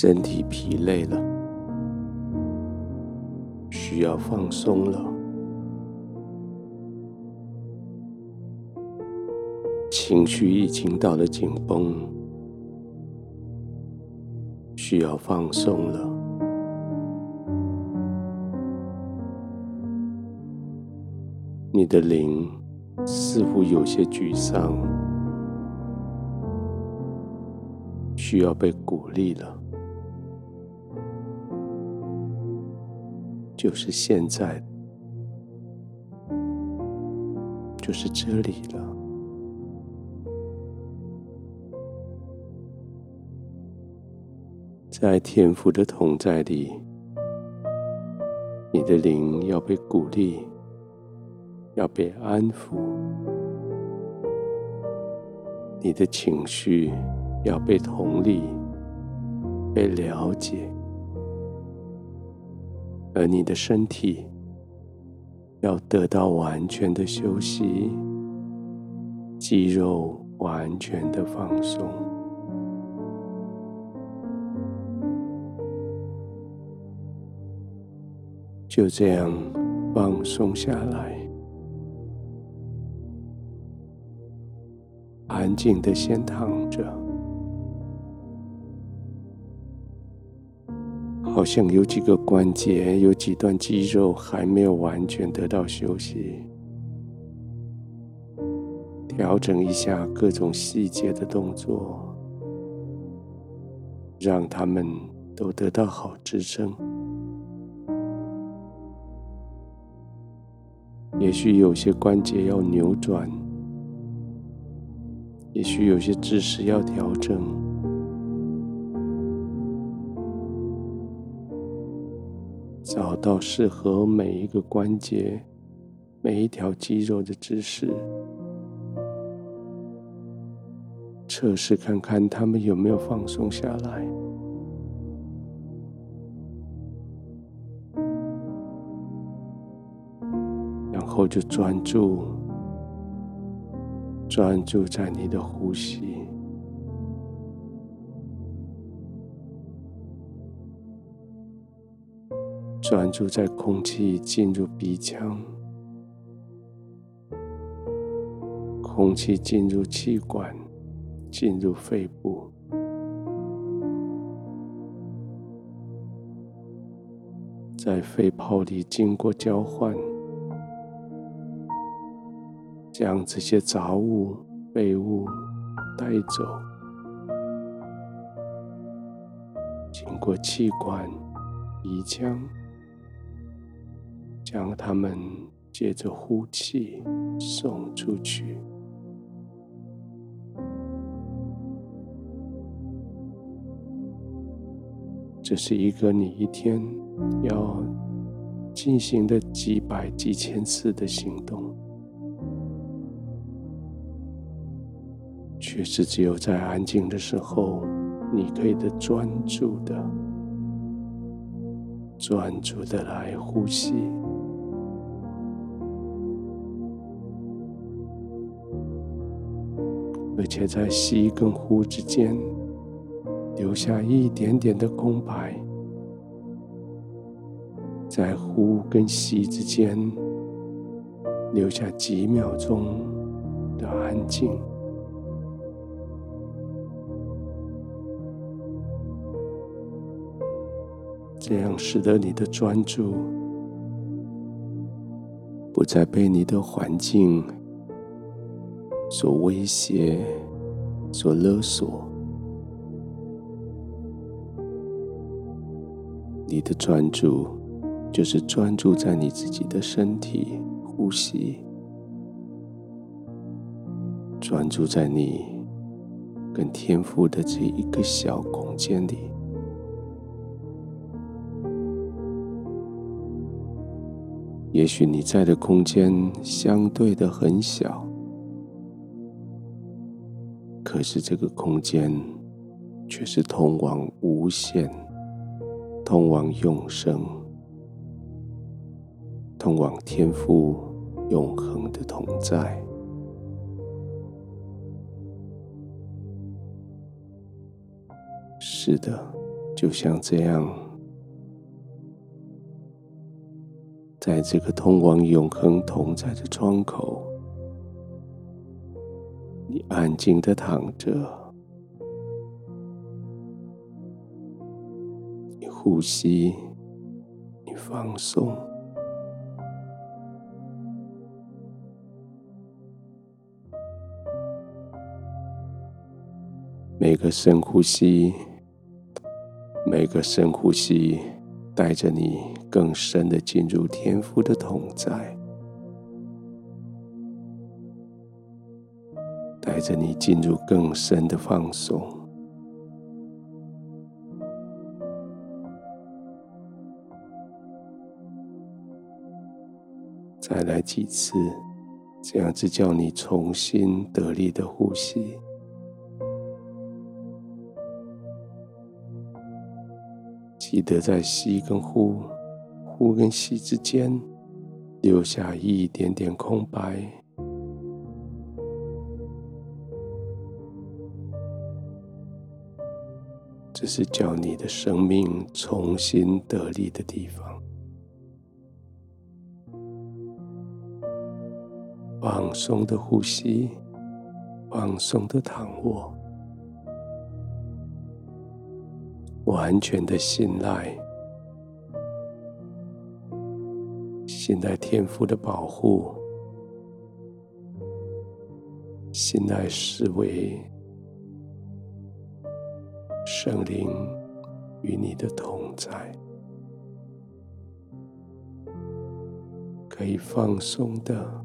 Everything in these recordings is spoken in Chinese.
身体疲累了，需要放松了，情绪已经到了紧绷，需要放松了。你的灵似乎有些沮丧，需要被鼓励了。就是现在，就是这里了。在天父的同在里，你的灵要被鼓励，要被安抚，你的情绪要被同理，被了解。而你的身体要得到完全的休息，肌肉完全的放松，就这样放松下来，安静的先躺着。好像有几个关节，有几段肌肉还没有完全得到休息，调整一下各种细节的动作，让他们都得到好支撑。也许有些关节要扭转，也许有些姿势要调整。找到适合每一个关节、每一条肌肉的姿势，测试看看他们有没有放松下来，然后就专注，专注在你的呼吸。专注在空气进入鼻腔，空气进入气管，进入肺部，在肺泡里经过交换，将这些杂物、废物带走，经过气管、鼻腔。将它们借着呼气送出去。这是一个你一天要进行的几百几千次的行动，却是只有在安静的时候，你可以的专注的、专注的来呼吸。而且在吸跟呼之间留下一点点的空白，在呼跟吸之间留下几秒钟的安静，这样使得你的专注不再被你的环境。所威胁、所勒索，你的专注就是专注在你自己的身体呼吸，专注在你跟天赋的这一个小空间里。也许你在的空间相对的很小。可是这个空间却是通往无限、通往永生、通往天父永恒的同在。是的，就像这样，在这个通往永恒同在的窗口，你安静的躺着，你呼吸，你放松，每个深呼吸。每个深呼吸，带着你更深的进入天父的同在，带着你进入更深的放松。再来几次，这样子叫你重新得力的呼吸。记得在吸跟呼、呼跟吸之间留下一点点空白，这是叫你的生命重新得力的地方。放松的呼吸，放松的躺卧。完全的信赖，信赖天父的保护，信赖思维圣灵与你的同在，可以放松的、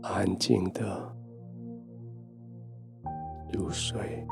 安静的入睡。